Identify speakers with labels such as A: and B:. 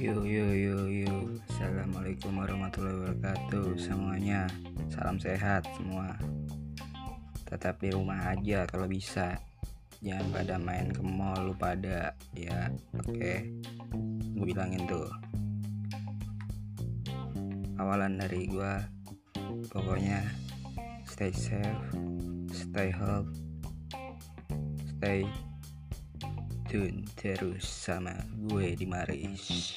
A: Yo yo yo yo. Assalamualaikum warahmatullahi wabarakatuh Semuanya. Salam sehat semua. Tetap di rumah aja kalau bisa. Jangan pada main ke mall Lu pada Ya oke. Okay. Gue bilangin tuh. Awalan dari gue Pokoknya Stay safe Stay healthy Stay tune terus sama gue di Maris